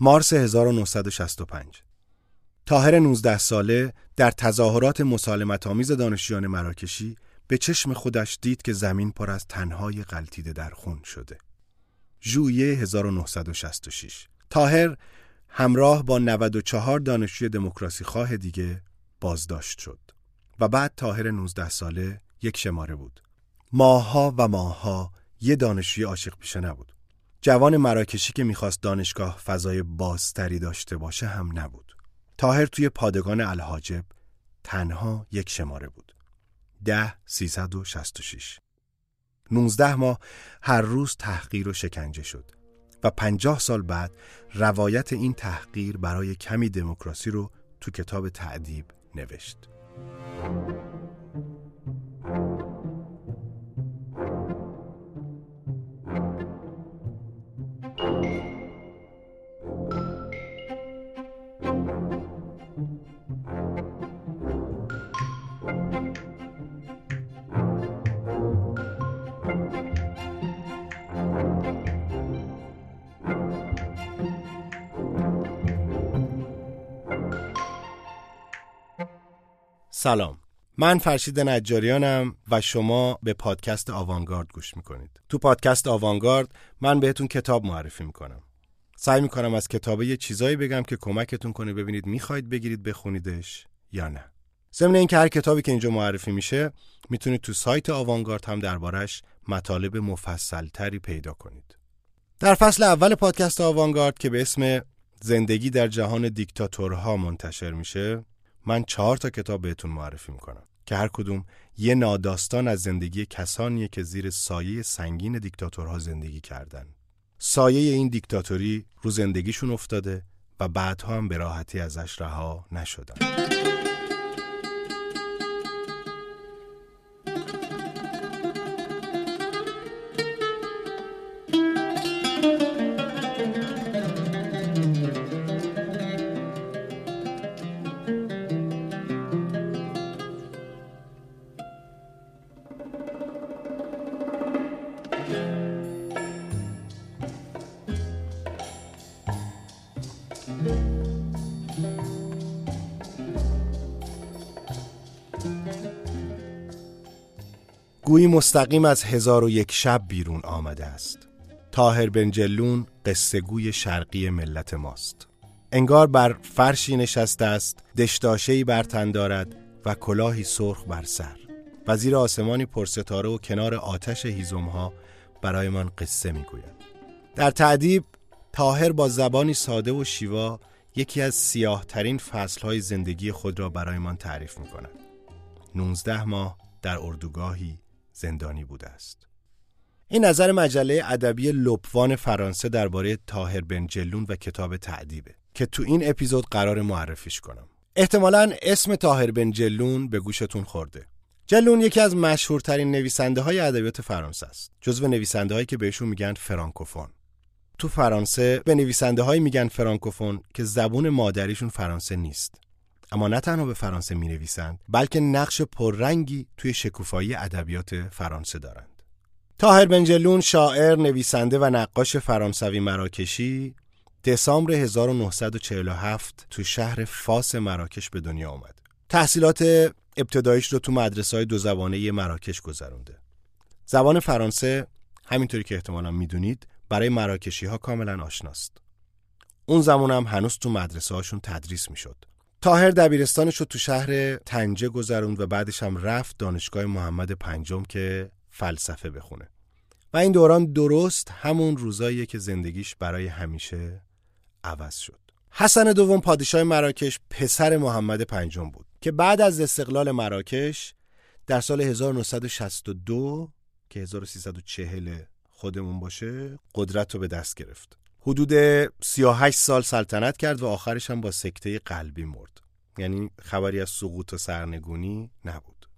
مارس 1965 تاهر 19 ساله در تظاهرات مسالمت آمیز دانشجویان مراکشی به چشم خودش دید که زمین پر از تنهای غلطیده در خون شده. ژوئیه 1966 تاهر همراه با 94 دانشجوی دموکراسی خواه دیگه بازداشت شد و بعد تاهر 19 ساله یک شماره بود. ماها و ماها یه دانشجوی عاشق پیشه نبود. جوان مراکشی که می‌خواست دانشگاه فضای بازتری داشته باشه هم نبود. تاهر توی پادگان الحاجب تنها یک شماره بود. ده سیصد و شست و شیش. نوزده ماه هر روز تحقیر و شکنجه شد و پنجاه سال بعد روایت این تحقیر برای کمی دموکراسی رو تو کتاب تعدیب نوشت. سلام. من فرشید نجاریانم و شما به پادکست آوانگارد گوش می‌کنید. تو پادکست آوانگارد من بهتون کتاب معرفی می‌کنم. سعی می‌کنم از کتابه یه چیزایی بگم که کمکتون کنه ببینید می‌خواید بگیرید بخونیدش یا نه. ضمن اینکه هر کتابی که اینجا معرفی میشه می‌تونید تو سایت آوانگارد هم دربارش مطالب مفصلتری پیدا کنید. در فصل اول پادکست آوانگارد که به اسم زندگی در جهان دیکتاتورها منتشر میشه من چهار تا کتاب بهتون معرفی می‌کنم که هر کدوم یه ناداستان از زندگی کسانیه که زیر سایه سنگین دیکتاتورها زندگی کردن. سایه این دیکتاتوری رو زندگیشون افتاده و بعدها هم به راحتی ازش رها نشدن. گویی مستقیم از هزار و یک شب بیرون آمده است. تاهر بن جلون قصه گوی شرقی ملت ماست. انگار بر فرشی نشسته است دشتاشهی بر تن دارد و کلاهی سرخ بر سر. و آسمانی پرستاره و کنار آتش هیزمها برایمان قصه می‌گوید. در تعدیب تاهر با زبانی ساده و شیوا یکی از سیاه ترین فصلهای زندگی خود را برایمان تعریف می کند. 19 ماه در اردوگاهی زندانی بوده است. این نظر مجله ادبی لپوان فرانسه درباره تاهر بن جلون و کتاب تعدیبه که تو این اپیزود قرار معرفیش کنم. احتمالا اسم تاهر بن جلون به گوشتون خورده. جلون یکی از مشهورترین نویسنده های ادبیات فرانسه است. جزو نویسنده هایی که بهشون میگن فرانکوفون. تو فرانسه به نویسنده هایی میگن فرانکوفون که زبون مادریشون فرانسه نیست. اما نه تنها به فرانسه می نویسند بلکه نقش پررنگی توی شکوفایی ادبیات فرانسه دارند. تاهر بنجلون شاعر، نویسنده و نقاش فرانسوی مراکشی دسامبر 1947 تو شهر فاس مراکش به دنیا آمد. تحصیلات ابتدایش رو تو مدرسه های دو زبانه مراکش گذرونده. زبان فرانسه همینطوری که احتمالا می‌دونید برای مراکشی ها کاملا آشناست. اون زمان هم هنوز تو مدرسه هاشون تدریس می‌شد. تاهر دبیرستانش رو تو شهر تنجه گذروند و بعدش هم رفت دانشگاه محمد پنجم که فلسفه بخونه. و این دوران درست همون روزاییه که زندگیش برای همیشه عوض شد. حسن دوم پادشاه مراکش پسر محمد پنجم بود که بعد از استقلال مراکش در سال 1962 که 1340 خودمون باشه قدرت رو به دست گرفت. حدود 38 سال سلطنت کرد و آخرش هم با سکته قلبی مرد. یعنی خبری از سقوط و سرنگونی نبود.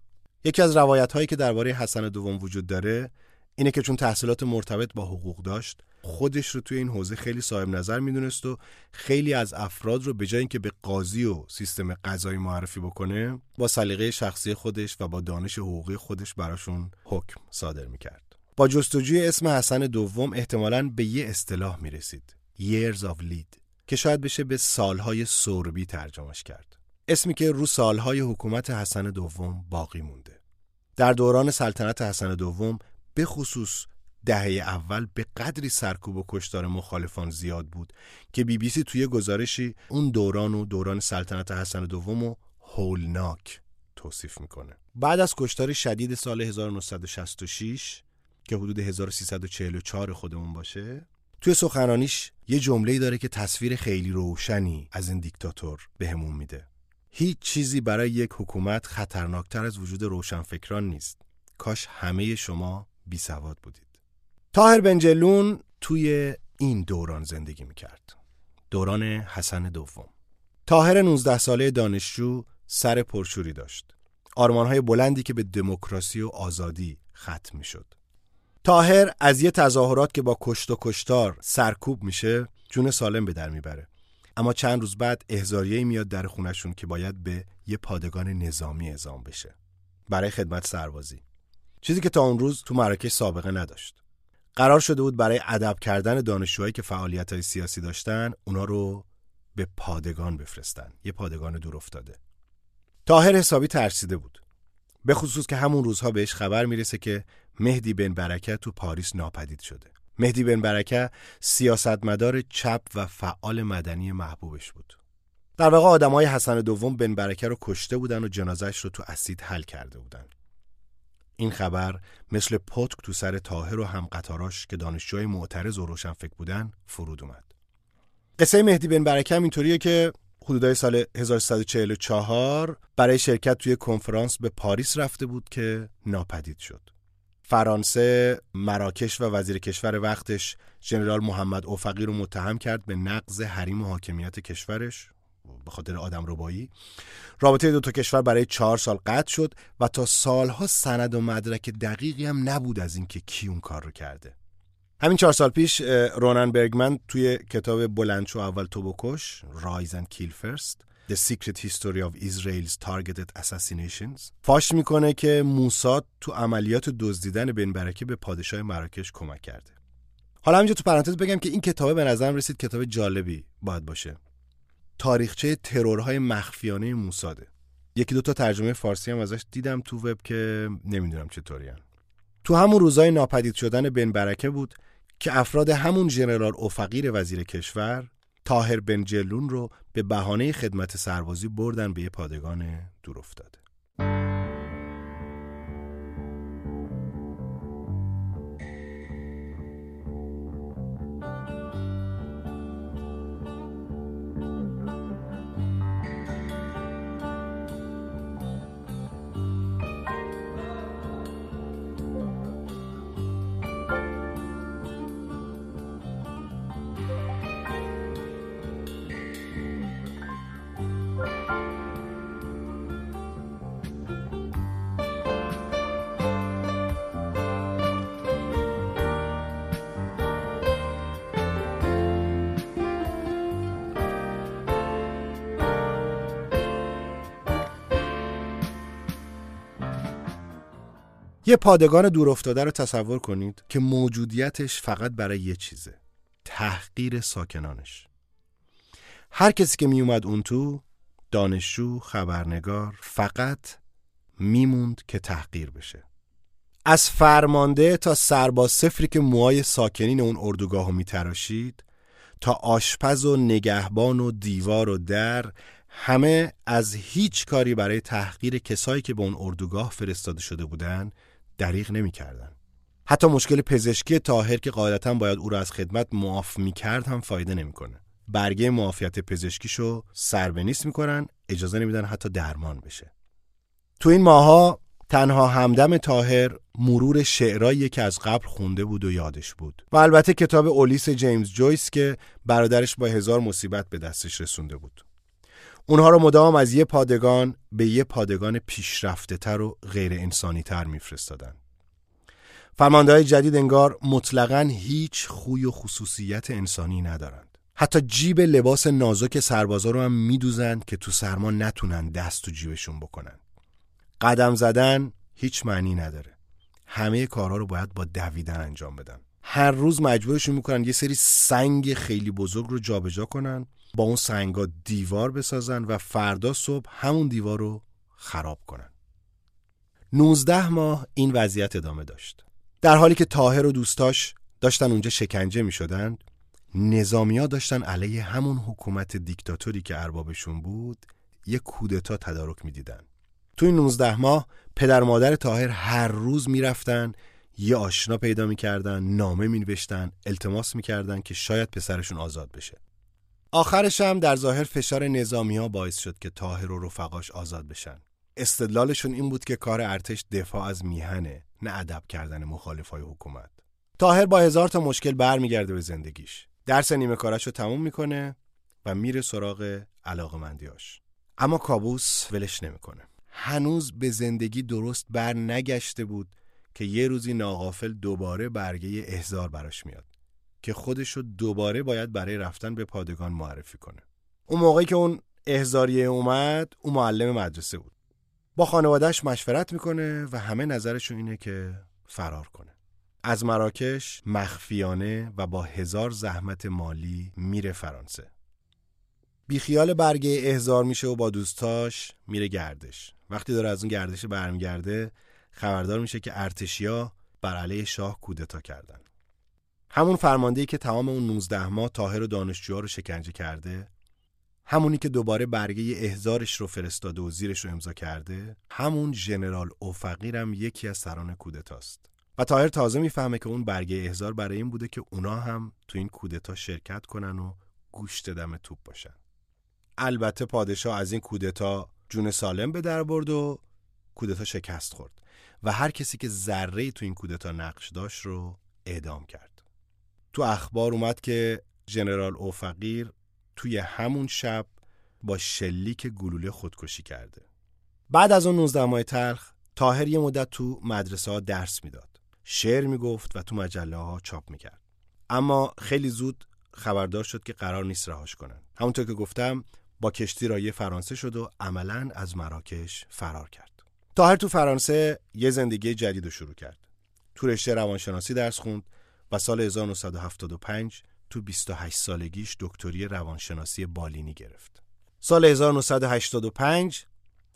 یکی از روایت هایی که درباره حسن دوم وجود داره اینه که چون تحصیلات مرتبط با حقوق داشت خودش رو توی این حوزه خیلی صاحب نظر می‌دونست و خیلی از افراد رو به جای اینکه به قاضی و سیستم قضایی معرفی بکنه با سلیقه شخصی خودش و با دانش حقوقی خودش براشون حکم صادر می‌کرد. با جستجوی اسم حسن دوم احتمالاً به یه اصطلاح می رسید. Years of Lead که شاید بشه به سالهای سربی ترجمهش کرد. اسمی که رو سالهای حکومت حسن دوم باقی مونده. در دوران سلطنت حسن دوم به خصوص دهه اول به قدری سرکوب و کشتار مخالفان زیاد بود که بی بی سی توی گزارشی اون دوران و دوران سلطنت حسن دوم و هولناک توصیف می‌کنه. بعد از کشتار شدید سال 1966 که حدود 1344 خودمون باشه. توی سخنرانیش یه جمله داره که تصویر خیلی روشنی از این دیکتاتور بهمون میده. هیچ چیزی برای یک حکومت خطرناکتر از وجود روشنفکران نیست. کاش همه شما بی سواد بودید. تاهر بنجلون توی این دوران زندگی می‌کرد. دوران حسن دوم. تاهر 19 ساله دانشجو سر پرشوری داشت. آرمانهای بلندی که به دموکراسی و آزادی ختم می‌شد. تاهر از یه تظاهرات که با کشت و کشتار سرکوب میشه جون سالم به در می‌بره. اما چند روز بعد احزاریه میاد در خونشون که باید به یه پادگان نظامی اعزام بشه. برای خدمت سربازی. چیزی که تا اون روز تو مراکش سابقه نداشت. قرار شده بود برای ادب کردن دانشجوهایی که فعالیت های سیاسی داشتن اونا رو به پادگان بفرستن. یه پادگان دور افتاده تاهر حسابی ترسیده بود. به خصوص که همون روزها بهش خبر می‌رسه که مهدی بن برکه تو پاریس ناپدید شده. مهدی بن برکه سیاستمدار چپ و فعال مدنی محبوبش بود. در واقع آدمای حسن دوم بن برکه رو کشته بودن و جنازش رو تو اسید حل کرده بودن. این خبر مثل پتک تو سر تاهر و هم قطاراش که دانشجوی معترض و روشن فکر بودن فرود اومد. قصه مهدی بن برکه اینطوریه که حدودای سال 1344 برای شرکت توی کنفرانس به پاریس رفته بود که ناپدید شد. فرانسه، مراکش و وزیر کشور وقتش ژنرال محمد اوفقی رو متهم کرد به نقض حریم و حاکمیت کشورش به خاطر آدم ربایی رابطه دو تا کشور برای چهار سال قطع شد و تا سالها سند و مدرک دقیقی هم نبود از اینکه کی اون کار رو کرده همین چهار سال پیش رونن برگمن توی کتاب بلندشو اول تو بکش رایز and کیل فرست The Secret History of Israel's Targeted Assassinations. فاش می‌کنه که موساد تو عملیات دزدیدن بن برکه به پادشاه مراکش کمک کرده. حالا همینجا تو پرانتز بگم که این کتابه به نظرم رسید کتاب جالبی باید باشه. تاریخچه ترورهای مخفیانه موساده. یکی دو تا ترجمه فارسی هم ازش دیدم تو وب که نمی‌دونم چطوری تو همون روزای ناپدید شدن بن برکه بود. که افراد همون ژنرال اوفقیر وزیر کشور تاهر بن جلون رو به بهانه خدمت سربازی بردن به یه پادگان دور افتاده. یه پادگان دور افتاده رو تصور کنید که موجودیتش فقط برای یه چیزه. تحقیر ساکنانش. هر کسی که میومد اون تو دانشجو خبرنگار فقط میموند که تحقیر بشه. از فرمانده تا سرباز سفری که موهای ساکنین اون اردوگاه رو میتراشید تا آشپز و نگهبان و دیوار و در همه از هیچ کاری برای تحقیر کسایی که به اون اردوگاه فرستاده شده بودن دریغ نمی‌کردن. حتی مشکل پزشکی تاهر که قاعدتا باید او را از خدمت معاف می‌کرد هم فایده نمی‌کنه. برگه معافیت پزشکیشو سر به نیست می‌کنن اجازه نمیدن حتی درمان بشه. تو این ماها تنها همدم تاهر مرور شعرایی که از قبل خونده بود و یادش بود و البته کتاب اولیس جیمز جویس که برادرش با هزار مصیبت به دستش رسونده بود اونها رو مدام از یه پادگان به یه پادگان پیشرفته تر و غیر انسانی تر میفرستادن. فرمانده های جدید انگار مطلقا هیچ خوی و خصوصیت انسانی ندارند. حتی جیب لباس نازک سربازا رو هم میدوزند که تو سرما نتونن دست تو جیبشون بکنن. قدم زدن هیچ معنی نداره. همه کارها رو باید با دویدن انجام بدن. هر روز مجبورشون می‌کنن یه سری سنگ خیلی بزرگ رو جابجا کنن با اون سنگا دیوار بسازن و فردا صبح همون دیوار رو خراب کنن. 19 ماه این وضعیت ادامه داشت. در حالی که تاهر و دوستاش داشتن اونجا شکنجه می شدن نظامی ها داشتن علیه همون حکومت دیکتاتوری که اربابشون بود یه کودتا تدارک می دیدن. تو این 19 ماه پدر مادر تاهر هر روز می‌رفتن یه آشنا پیدا می‌کردن نامه مینوشتن التماس می‌کردن که شاید پسرشون آزاد بشه. آخرش هم در ظاهر فشار نظامی ها باعث شد که تاهر و رفقاش آزاد بشن. استدلالشون این بود که کار ارتش دفاع از میهنه نه ادب کردن مخالفای حکومت. تاهر با هزار تا مشکل برمیگرده به زندگیش. درس نیمه کارش رو تموم می‌کنه و میره سراغ علاقمندیاش اما کابوس ولش نمی‌کنه. هنوز به زندگی درست بر نگشته بود که یه روزی ناغافل دوباره برگه احزار براش میاد. که خودش رو دوباره باید برای رفتن به پادگان معرفی کنه. اون موقعی که اون احزاریه اومد اون معلم مدرسه بود. با خانوادهش مشورت می‌کنه و همه نظرشون اینه که فرار کنه. از مراکش مخفیانه و با هزار زحمت مالی میره فرانسه. بیخیال برگه احزار میشه و با دوستاش میره گردش. وقتی داره از اون گردش برمیگرده خبردار میشه که ارتشیا بر علیه شاه کودتا کردن. همون فرماندهی که تمام اون 19 ماه تاهر و دانشجوها رو شکنجه کرده همونی که دوباره برگه احزارش رو فرستاده و زیرش رو امضا کرده همون ژنرال اوفقیرم یکی از سران کودتاست. و تاهر تازه می‌فهمه که اون برگه احزار برای این بوده که اونا هم تو این کودتا شرکت کنن و گوشت دم توپ باشن. البته پادشاه از این کودتا جون سالم به در برد و کودتا شکست خورد و هر کسی که ذره تو این کودتا نقش داشت رو اعدام کرد. تو اخبار اومد که ژنرال اوفقیر توی همون شب با شلیک گلوله خودکشی کرده. بعد از اون 19 ماه تلخ تاهر یه مدت تو مدرسه ها درس می‌داد. شعر می‌گفت و تو مجله ها چاپ می‌کرد. اما خیلی زود خبردار شد که قرار نیست رهاش کنن. همونطور که گفتم با کشتی رایی فرانسه شد و عملا از مراکش فرار کرد. تاهر تو فرانسه یه زندگی جدید رو شروع کرد. تو رشته روانشناسی درس خوند و سال 1975 تو 28 سالگیش دکتری روانشناسی بالینی گرفت. سال 1985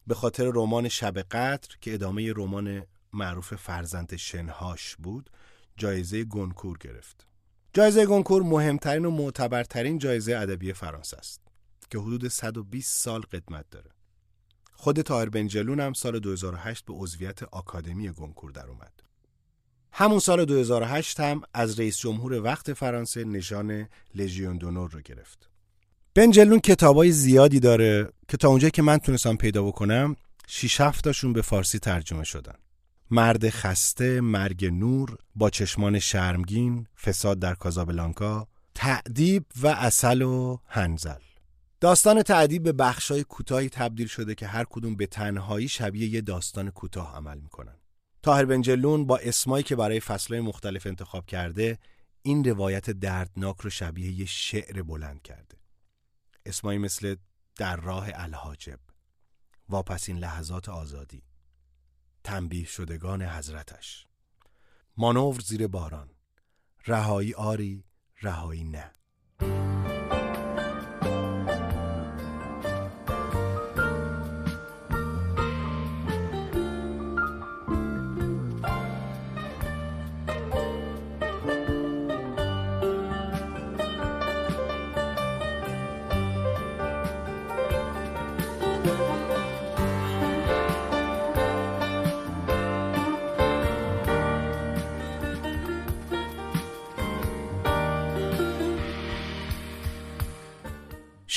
به خاطر رمان شب قدر که ادامه رمان معروف فرزند شنهاش بود جایزه گونکور گرفت. جایزه گونکور مهمترین و معتبرترین جایزه ادبی فرانسه است که حدود 120 سال قدمت داره. خود تاهر بنجلون هم سال 2008 به عضویت آکادمی گونکور در. همون سال 2008 هم از رئیس جمهور وقت فرانسه نشان لژیون دونور رو گرفت. بنجلون کتابای زیادی داره که تا اونجایی که من تونستم پیدا بکنم 6 7 تاشون به فارسی ترجمه شدن. مرد خسته، مرگ نور، با چشمان شرمگین، فساد در کازابلانکا، تعدیب و اصل و هنزل. داستان تعدیب به بخشای کوتاهی تبدیل شده که هر کدوم به تنهایی شبیه یه داستان کوتاه عمل می‌کنن. تاهر بنجلون با اسمایی که برای فصلهای مختلف انتخاب کرده این روایت دردناک رو شبیه یه شعر بلند کرده. اسمایی مثل در راه الحاجب واپسین لحظات آزادی تنبیه شدگان حضرتش مانور زیر باران رهایی آری رهایی نه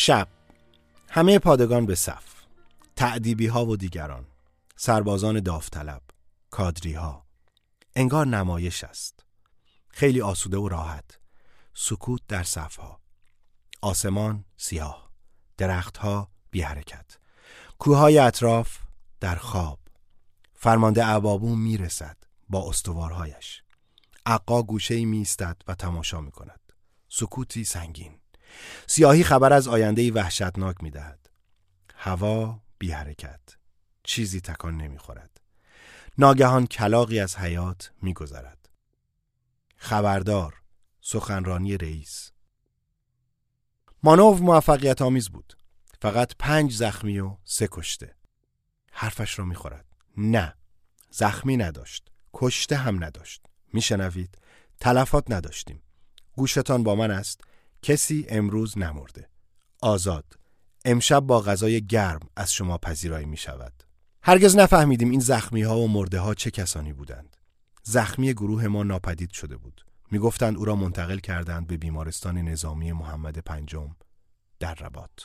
شب. همه پادگان به صف. تعدیبی ها و دیگران. سربازان داوطلب. کادری ها انگار نمایش است. خیلی آسوده و راحت. سکوت در صف ها آسمان سیاه. درختها بی حرکت. کوههای اطراف در خواب. فرمانده عبابون می‌رسد با استوارهایش. عقا گوشه می و تماشا می کند سکوتی سنگین. سیاهی خبر از آینده وحشتناک می دهد. هوا بی حرکت. چیزی تکان نمی خورد. ناگهان کلاقی از حیات می گذرد. خبردار سخنرانی رئیس. مانوف موفقیت آمیز بود. فقط پنج زخمی و سه کشته. حرفش را می‌خورد. نه زخمی نداشت. کشته هم نداشت. میشنوید؟ تلفات نداشتیم. گوشتان با من است. کسی امروز نمرده. آزاد. امشب با غذای گرم از شما پذیرایی می شود. هرگز نفهمیدیم این زخمی ها و مرده ها چه کسانی بودند. زخمی گروه ما ناپدید شده بود. می‌گفتند او را منتقل کردند به بیمارستان نظامی محمد پنجم در رباط.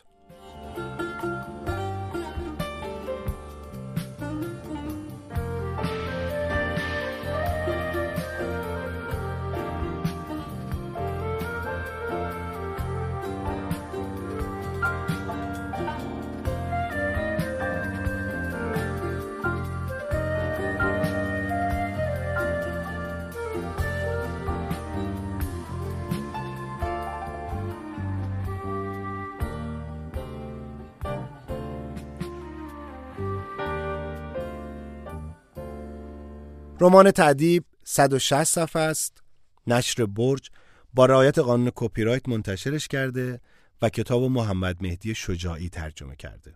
رمان تعدیب 160 صفحه است. نشر برج با رعایت قانون کپی رایت منتشرش کرده و کتاب محمد مهدی شجاعی ترجمه کرده.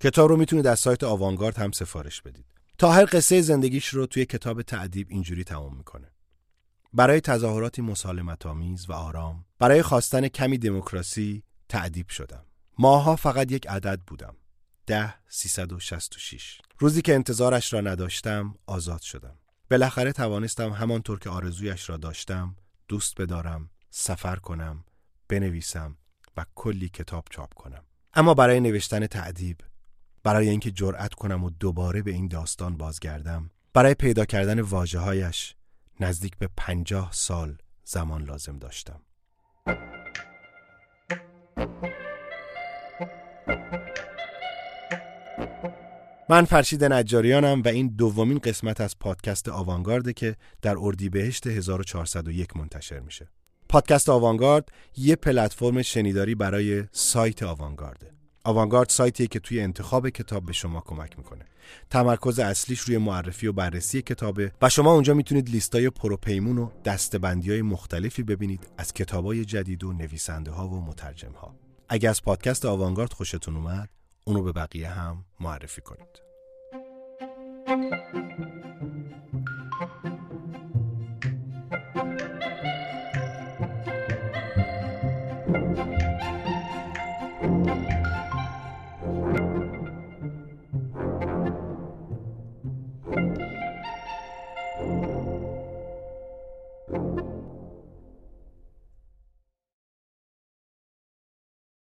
کتاب رو می‌تونید از سایت آوانگارد هم سفارش بدید. تاهر قصه زندگیش رو توی کتاب تعدیب اینجوری تمام می‌کنه. برای تظاهراتی مسالمت آمیز و آرام برای خواستن کمی دموکراسی تعدیب شدم. ماها فقط یک عدد بودم. ده روزی که انتظارش را نداشتم آزاد شدم. بالاخره توانستم همانطور که آرزویش را داشتم دوست بدارم سفر کنم بنویسم و کلی کتاب چاپ کنم. اما برای نوشتن تعدیب برای اینکه جرأت کنم و دوباره به این داستان بازگردم برای پیدا کردن واجه هایش نزدیک به پنجاه سال زمان لازم داشتم. من فرشید نجاریانم و این دومین قسمت از پادکست آوانگارده که در اردیبهشت 1401 منتشر میشه. پادکست آوانگارد یه پلتفرم شنیداری برای سایت آوانگارده. آوانگارد سایتیه که توی انتخاب کتاب به شما کمک می‌کنه. تمرکز اصلیش روی معرفی و بررسی کتابه و شما اونجا می‌تونید لیستای پروپیمون و دستبندی های مختلفی ببینید از کتابای جدید و نویسنده ها و مترجم ها. اگه از پادکست آوانگارد خوشتون اومد اونو به بقیه هم معرفی کنید.